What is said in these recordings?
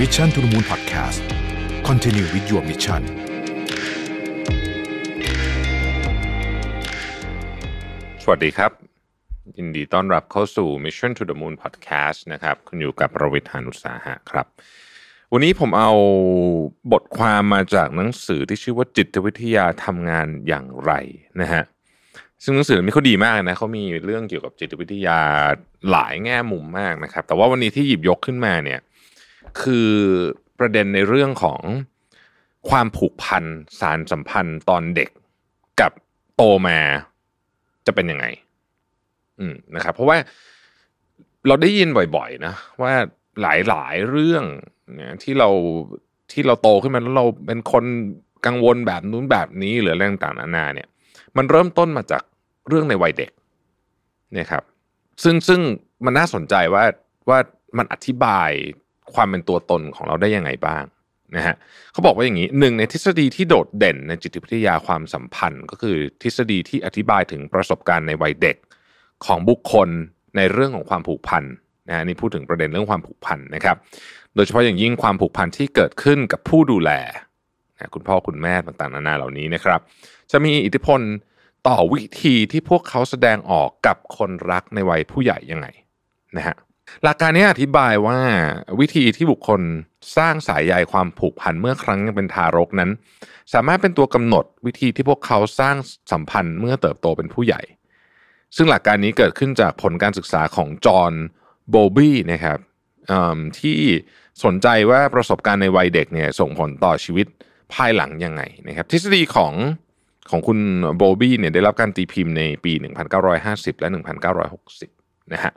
Mission to the Moon Podcast Continue with your mission สวัสดีครับ ยินดีต้อนรับเข้าสู่ Mission to the Moon Podcast นะครับคุณอยู่กับประวิทยานุสาหะครับ วันนี้ผมเอาบทความมาจากหนังสือที่ชื่อว่าจิตวิทยาทำงานอย่างไรนะฮะซึ่งหนังสือเล่มนี้เขาดีมากนะเขามีเรื่องเกี่ยวกับจิตวิทยาหลายแง่มุมมากนะครับ แต่ว่าวันนี้ที่หยิบยกขึ้นมาเนี่ย คือประเด็นในเรื่องของความผูกพันสารสัมพันธ์ตอนเด็กกับโตมาจะเป็นยังไง อืมนะครับ เพราะว่าเราได้ยินบ่อยๆนะว่าหลายๆเรื่องเนี่ยที่เราที่เราโตขึ้นมาแล้วเราเป็นคนกังวลแบบนู้นแบบนี้หรืออะไรต่างๆนานาเนี่ย มันเริ่มต้นมาจากเรื่องในวัยเด็กเนี่ยครับ ซึ่งซึ่งมันน่าสนใจว่าว่ามันอธิบาย ความเป็นตัวตนของเราได้ยังไงบ้างนะฮะเขาบอกว่าอย่างนี้หนึ่งในทฤษฎีที่โดดเด่นในจิตวิทยาความสัมพันธ์ ก็คือทฤษฎีที่อธิบายถึงประสบการณ์ในวัยเด็กของบุคคลในเรื่องของความผูกพันนะฮะนี่พูดถึงประเด็นเรื่องความผูกพันนะครับ โดยเฉพาะอย่างยิ่งความผูกพันที่เกิดขึ้นกับผู้ดูแลนะคุณพ่อคุณแม่ต่างๆนานาเหล่านี้นะครับ จะมีอิทธิพลต่อวิธีที่พวกเขาแสดงออกกับคนรักในวัยผู้ใหญ่ยังไงนะฮะ หลักการนี้อธิบายว่าวิธีที่บุคคลสร้างสายใยความผูกพันเมื่อครั้งยังเป็นทารกนั้น สามารถเป็นตัวกำหนดวิธีที่พวกเขาสร้างสัมพันธ์เมื่อเติบโตเป็นผู้ใหญ่ ซึ่งหลักการนี้เกิดขึ้นจากผลการศึกษาของจอห์นโบบี้นะครับที่สนใจว่าประสบการณ์ในวัยเด็กเนี่ยส่งผลต่อชีวิตภายหลังยังไงนะครับทฤษฎีของของคุณโบบี้เนี่ยได้รับการตีพิมพ์ในปี 1950 และ 1960 นะฮะ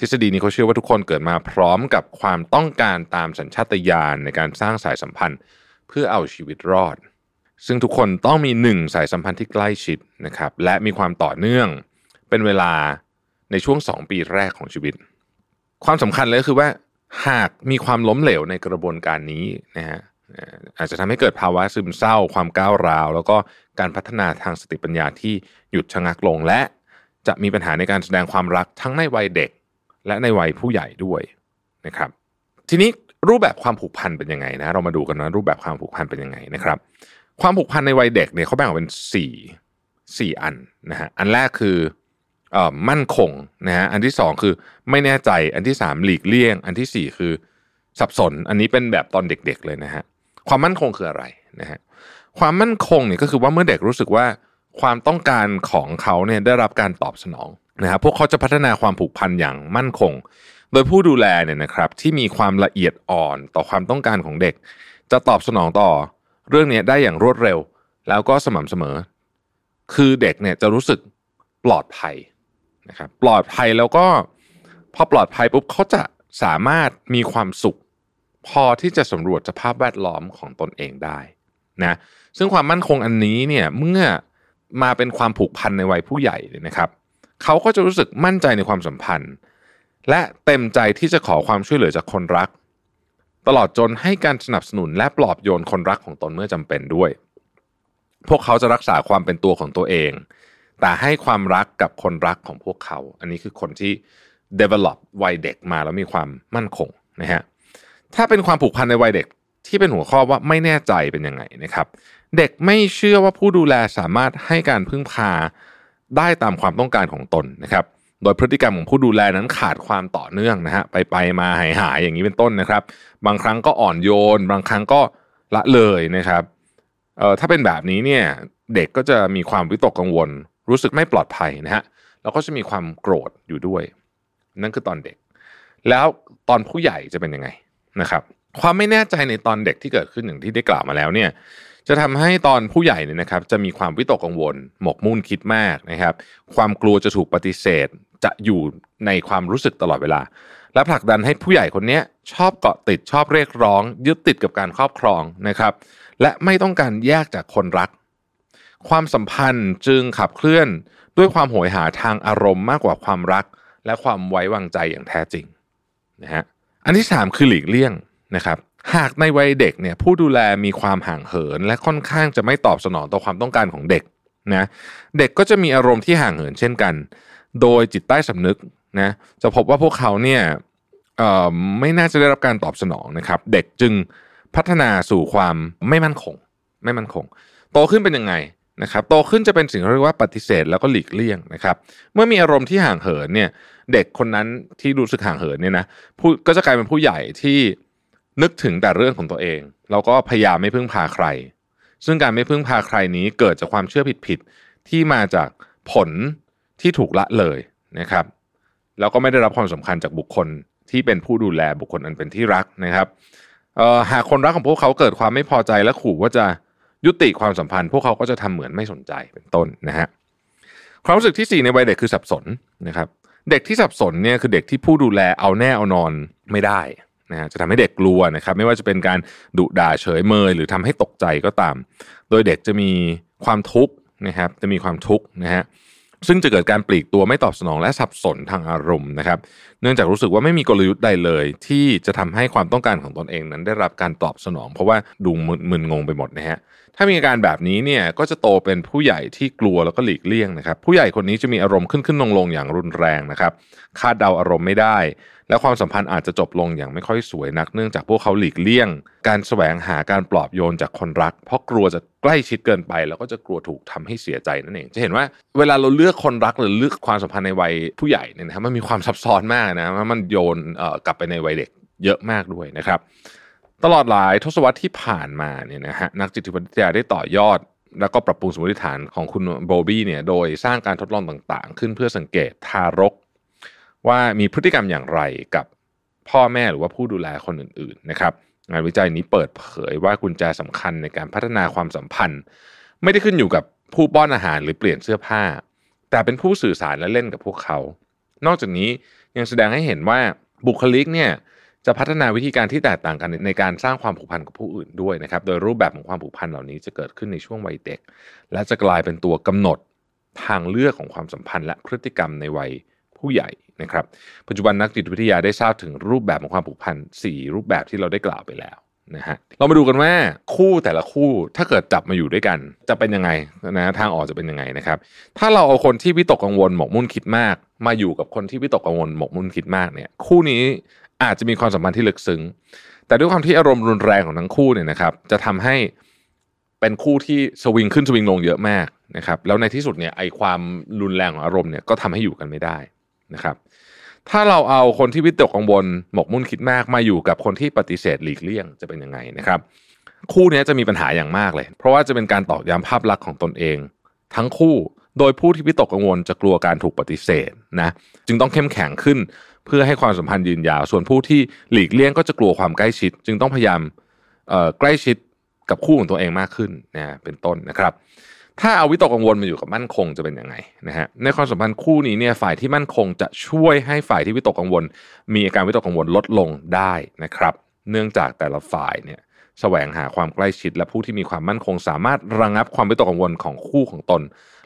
ทฤษฎีนี้เขาเชื่อว่าทุกคนเกิดมาพร้อมกับความต้องการตามสัญชาตญาณในการสร้างสายสัมพันธ์ เพื่อเอาชีวิตรอด ซึ่งทุกคนต้องมีหนึ่งสายสัมพันธ์ที่ใกล้ชิดนะครับและมีความต่อเนื่อง เป็นเวลาในช่วง 2 ปีแรกของชีวิต ความสำคัญเลยคือว่าหากมีความล้มเหลวในกระบวนการนี้นะฮะอาจจะทำให้เกิดภาวะซึมเศร้า ความก้าวร้าว แล้วก็การพัฒนาทางสติปัญญาที่หยุดชะงักลงและจะมีปัญหาในการแสดงความรักทั้งในวัยเด็ก และในวัยผู้ใหญ่ด้วยนะครับ ทีนี้รูปแบบความผูกพันเป็นยังไงนะ เรามาดูกันนะรูปแบบความผูกพันเป็นยังไงนะครับ ความผูกพันในวัยเด็กเนี่ยเขาแบ่งออกเป็นสี่สี่อันนะฮะอันแรกคืออมั่นคงนะฮะอันที่สองคือไม่แน่ใจอันที่สามหลีกเลี่ยง อันที่สี่คือสับสน อันนี้เป็นแบบตอนเด็กๆเลยนะฮะความมั่นคงคืออะไรนะฮะความมั่นคงเนี่ยก็คือว่าเมื่อเด็กรู้สึกว่าความต้องการของเขาเนี่ยได้รับการตอบสนอง นะครับพวกเขาจะพัฒนาความผูกพันอย่างมั่นคง โดยผู้ดูแลเนี่ยนะครับที่มีความละเอียดอ่อนต่อความต้องการของเด็ก จะตอบสนองต่อเรื่องนี้ได้อย่างรวดเร็ว แล้วก็สม่ำเสมอ คือเด็กเนี่ยจะรู้สึกปลอดภัยนะครับปลอดภัยแล้วก็พอปลอดภัยปุ๊บเขาจะสามารถมีความสุข พอที่จะสำรวจสภาพแวดล้อมของตนเองได้นะซึ่งความมั่นคงอันนี้เนี่ยเมื่อมาเป็นความผูกพันในวัยผู้ใหญ่เนี่ยนะครับ เขาก็จะรู้สึกมั่นใจในความสัมพันธ์ และเต็มใจที่จะขอความช่วยเหลือจากคนรัก ตลอดจนให้การสนับสนุนและปลอบโยนคนรักของตนเมื่อจำเป็นด้วย พวกเขาจะรักษาความเป็นตัวของตัวเอง แต่ให้ความรักกับคนรักของพวกเขา อันนี้คือคนที่ develop วัยเด็กมาแล้วมีความมั่นคงนะฮะถ้าเป็นความผูกพันในวัยเด็กที่เป็นหัวข้อว่าไม่แน่ใจเป็นยังไงนะครับ เด็กไม่เชื่อว่าผู้ดูแลสามารถให้การพึ่งพา ได้ตามความต้องการของตนนะครับ โดยพฤติกรรมของผู้ดูแลนั้นขาดความต่อเนื่องนะฮะไปไปมาหายหายอย่างนี้เป็นต้นนะครับ บางครั้งก็อ่อนโยน บางครั้งก็ละเลยนะครับเอ่อถ้าเป็นแบบนี้เนี่ยเด็กก็จะมีความวิตกกังวล รู้สึกไม่ปลอดภัยนะฮะแล้วก็จะมีความโกรธอยู่ด้วย นั่นคือตอนเด็ก แล้วตอนผู้ใหญ่จะเป็นยังไงนะครับ ความไม่แน่ใจในตอนเด็กที่เกิดขึ้นอย่างที่ได้กล่าวมาแล้วเนี่ย จะทำให้ตอนผู้ใหญ่เนี่ยนะครับจะมีความวิตกกังวล หมกมุ่นคิดมากนะครับ ความกลัวจะถูกปฏิเสธ จะอยู่ในความรู้สึกตลอดเวลา และผลักดันให้ผู้ใหญ่คนนี้ชอบเกาะติดชอบเรียกร้อง ยึดติดกับการครอบครองนะครับ และไม่ต้องการแยกจากคนรัก ความสัมพันธ์จึงขับเคลื่อนด้วยความโหยหาทางอารมณ์มากกว่าความรัก และความไว้วางใจอย่างแท้จริงนะฮะอันที่ 3 คือหลีกเลี่ยงนะครับ หากในวัยเด็กเนี่ยผู้ดูแลมีความห่างเหิน และค่อนข้างจะไม่ตอบสนองต่อความต้องการของเด็กนะเด็กก็จะมีอารมณ์ที่ห่างเหินเช่นกัน โดยจิตใต้สำนึกนะจะพบว่าพวกเขาเนี่ยไม่น่าจะได้รับการตอบสนองนะครับ เด็กจึงพัฒนาสู่ความไม่มั่นคง ไม่มั่นคง โตขึ้นเป็นยังไงนะครับโตขึ้นจะเป็นสิ่งที่เรียกว่าปฏิเสธแล้วก็หลีกเลี่ยงนะครับ เมื่อมีอารมณ์ที่ห่างเหินเนี่ย เด็กคนนั้นที่รู้สึกห่างเหินเนี่ยนะผู้ก็จะกลายเป็นผู้ใหญ่ที่ นึกถึงแต่เรื่องของตัวเองแล้วก็พยายามไม่พึ่งพาใคร ซึ่งการไม่พึ่งพาใครนี้เกิดจากความเชื่อผิดๆที่มาจากผลที่ถูกละเลยนะครับ แล้วก็ไม่ได้รับความสำคัญจากบุคคลที่เป็นผู้ดูแลบุคคลอันเป็นที่รักนะครับออหากคนรักของพวกเขาเกิดความไม่พอใจและขู่ว่าจะยุติความสัมพันธ์ พวกเขาก็จะทำเหมือนไม่สนใจเป็นต้นนะฮะความรู้สึกที่สี่ในวัยเด็กคือสับสนนะครับ เด็กที่สับสนเนี่ยคือเด็กที่ผู้ดูแลเอาแน่เอานอนไม่ได้ นะฮะจะทำให้เด็กกลัวนะครับ ไม่ว่าจะเป็นการดุด่าเฉยเมยหรือทำให้ตกใจก็ตาม โดยเด็กจะมีความทุกข์นะครับ จะมีความทุกข์นะฮะซึ่งจะเกิดการปลีกตัวไม่ตอบสนองและสับสนทางอารมณ์นะครับ เนื่องจากรู้สึกว่าไม่มีกลยุทธ์ใดเลย ที่จะทำให้ความต้องการของตนเองนั้นได้รับการตอบสนอง เพราะว่าดูมึนงงไปหมดนะฮะถ้ามีอาการแบบนี้เนี่ยก็จะโตเป็นผู้ใหญ่ที่กลัวแล้วก็หลีกเลี่ยงนะครับ ผู้ใหญ่คนนี้จะมีอารมณ์ขึ้นขึ้นลงลงอย่างรุนแรงนะครับคาดเดาอารมณ์ไม่ได้ และความสัมพันธ์อาจจะจบลงอย่างไม่ค่อยสวยนักเนื่องจากพวกเขาหลีกเลี่ยง การแสวงหาการปลอบโยนจากคนรัก เพราะกลัวจะใกล้ชิดเกินไป แล้วก็จะกลัวถูกทำให้เสียใจนั่นเอง จะเห็นว่าเวลาเราเลือกคนรักหรือเลือกความสัมพันธ์ในวัยผู้ใหญ่เนี่ยนะครับมันมีความซับซ้อนมากนะมันโยนเอ่อกลับไปในวัยเด็กเยอะมากด้วยนะครับ ตลอดหลายทศวรรษที่ผ่านมาเนี่ยนะฮะนักจิตวิทยาได้ต่อยอดแล้วก็ปรับปรุงสมมติฐานของคุณโบบี้เนี่ยโดยสร้างการทดลองต่างๆ ขึ้นเพื่อสังเกตทารก ว่ามีพฤติกรรมอย่างไรกับพ่อแม่หรือว่าผู้ดูแลคนอื่นๆนะครับ งานวิจัยนี้เปิดเผยว่ากุญแจสำคัญในการพัฒนาความสัมพันธ์ ไม่ได้ขึ้นอยู่กับผู้ป้อนอาหารหรือเปลี่ยนเสื้อผ้า แต่เป็นผู้สื่อสารและเล่นกับพวกเขา นอกจากนี้ยังแสดงให้เห็นว่าบุคลิกเนี่ยจะพัฒนาวิธีการที่แตกต่างกันในการสร้างความผูกพันกับผู้อื่นด้วยนะครับ โดยรูปแบบของความผูกพันเหล่านี้จะเกิดขึ้นในช่วงวัยเด็ก และจะกลายเป็นตัวกำหนดทางเลือกของความสัมพันธ์และพฤติกรรมในวัยผู้ใหญ่ นะครับปัจจุบันนักจิตวิทยาได้ทราบถึงรูปแบบของความผูกพัน4 รูปแบบที่เราได้กล่าวไปแล้วนะฮะเรามาดูกันว่าคู่แต่ละคู่ถ้าเกิดจับมาอยู่ด้วยกัน จะเป็นยังไงนะทางออกจะเป็นยังไงนะครับ ถ้าเราเอาคนที่วิตกกังวลหมกมุ่นคิดมาก มาอยู่กับคนที่วิตกกังวลหมกมุ่นคิดมากเนี่ย คู่นี้อาจจะมีความสัมพันธ์ที่ลึกซึ้ง แต่ด้วยความที่อารมณ์รุนแรงของทั้งคู่เนี่ยนะครับ จะทำให้เป็นคู่ที่สวิงขึ้นสวิงลงเยอะมากนะครับ แล้วในที่สุดเนี่ยไอความรุนแรงของอารมณ์เนี่ยก็ทำให้อยู่กันไม่ได้ นะครับ ถ้าเราเอาคนที่วิตกกังวลหมกมุ่นคิดมากมาอยู่กับคนที่ปฏิเสธหลีกเลี่ยงจะเป็นยังไงนะครับ คู่นี้จะมีปัญหาอย่างมากเลย เพราะว่าจะเป็นการตอกย้ำภาพลักษณ์ของตนเอง ทั้งคู่โดยผู้ที่วิตกกังวลจะกลัวการถูกปฏิเสธนะจึงต้องเข้มแข็งขึ้นเพื่อให้ความสัมพันธ์ยืนยาว ส่วนผู้ที่หลีกเลี่ยงก็จะกลัวความใกล้ชิด จึงต้องพยายามใกล้ชิดกับคู่ของตัวเองมากขึ้นนะเป็นต้นนะครับ ถ้าเอาวิตกกังวลมาอยู่กับมั่นคงจะเป็นยังไงนะฮะในความสัมพันธ์คู่นี้เนี่ยฝ่ายที่มั่นคงจะช่วยให้ฝ่ายที่วิตกกังวล มีอาการวิตกกังวลลดลงได้นะครับ เนื่องจากแต่ละฝ่ายเนี่ยแสวงหาความใกล้ชิด และผู้ที่มีความมั่นคง สามารถระงับความวิตกกังวลของคู่ของตน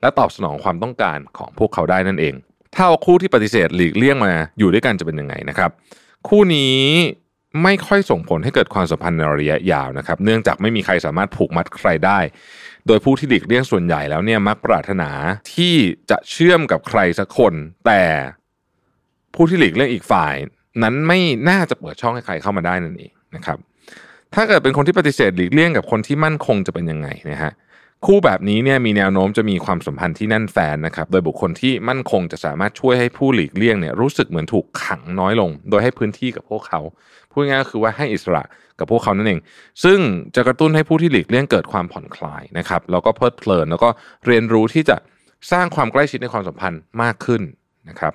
และตอบสนองความต้องการของพวกเขาได้นั่นเอง ถ้าเอาคู่ที่ปฏิเสธหลีกเลี่ยงมาอยู่ด้วยกันจะเป็นยังไงนะครับ คู่นี้ไม่ค่อยส่งผลให้เกิดความสัมพันธ์ในระยะยาวนะครับ เนื่องจากไม่มีใครสามารถผูกมัดใครได้ โดยผู้ที่หลีกเลี่ยงส่วนใหญ่แล้วเนี่ยมักปรารถนาที่จะเชื่อมกับใครสักคน แต่ผู้ที่หลีกเลี่ยงอีกฝ่าย นั้นไม่น่าจะเปิดช่องให้ใครเข้ามาได้นั่นเองนะครับ ถ้าเกิดเป็นคนที่ปฏิเสธหลีกเลี่ยงกับคนที่มั่นคงจะเป็นยังไงนะฮะ คู่แบบนี้เนี่ยมีแนวโน้มจะมีความสัมพันธ์ที่แน่นแฟนนะครับ โดยบุคคลที่มั่นคงจะสามารถช่วยให้ผู้หลีกเลี่ยงเนี่ยรู้สึกเหมือนถูกขังน้อยลง โดยให้พื้นที่กับพวกเขา พูดง่ายๆก็คือว่าให้อิสระกับพวกเขานั่นเอง ซึ่งจะกระตุ้นให้ผู้ที่หลีกเลี่ยงเกิดความผ่อนคลายนะครับ แล้วก็เพลิดเพลิน แล้วก็เรียนรู้ที่จะสร้างความใกล้ชิดในความสัมพันธ์มากขึ้นนะครับ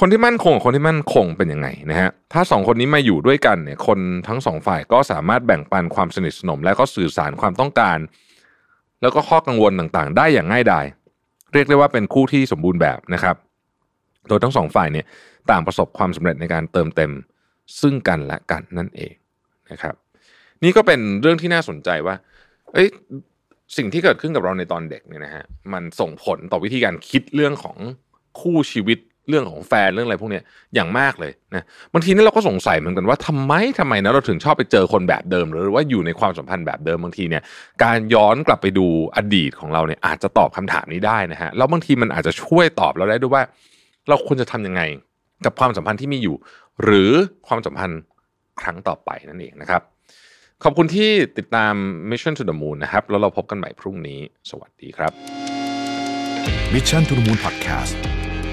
คนที่มั่นคงกับคนที่มั่นคงเป็นยังไงนะฮะ ถ้าสองคนนี้มาอยู่ด้วยกันเนี่ย คนทั้งสองฝ่ายก็สามารถแบ่งปันความสนิทสนม และก็สื่อสารความต้องการ แล้วก็ข้อกังวลต่างๆ ได้อย่างง่ายดาย เรียกได้ว่าเป็นคู่ที่สมบูรณ์แบบนะครับ โดยทั้งสองฝ่ายเนี่ยต่างประสบความสำเร็จในการเติมเต็มซึ่งกันและกันนั่นเองนะครับ นี่ก็เป็นเรื่องที่น่าสนใจว่า เอ้ยสิ่งที่เกิดขึ้นกับเราในตอนเด็กเนี่ยนะฮะมันส่งผลต่อวิธีการคิดเรื่องของคู่ชีวิต เรื่องของแฟนเรื่องอะไรพวกนี้อย่างมากเลยนะบางทีนี่เราก็สงสัยเหมือนกันว่าทำไมทำไมนะเราถึงชอบไปเจอคนแบบเดิม หรือว่าอยู่ในความสัมพันธ์แบบเดิมบางทีเนี่ยการย้อนกลับไปดูอดีตของเราเนี่ยอาจจะตอบคำถามนี้ได้นะฮะแล้วบางทีมันอาจจะช่วยตอบเราได้ด้วยว่า เราควรจะทำยังไง กับความสัมพันธ์ที่มีอยู่ หรือความสัมพันธ์ครั้งต่อไปนั่นเองนะครับ ขอบคุณที่ติดตาม Mission to the Moon นะครับ แล้วเราพบกันใหม่พรุ่งนี้ สวัสดีครับ Mission to the Moon Podcast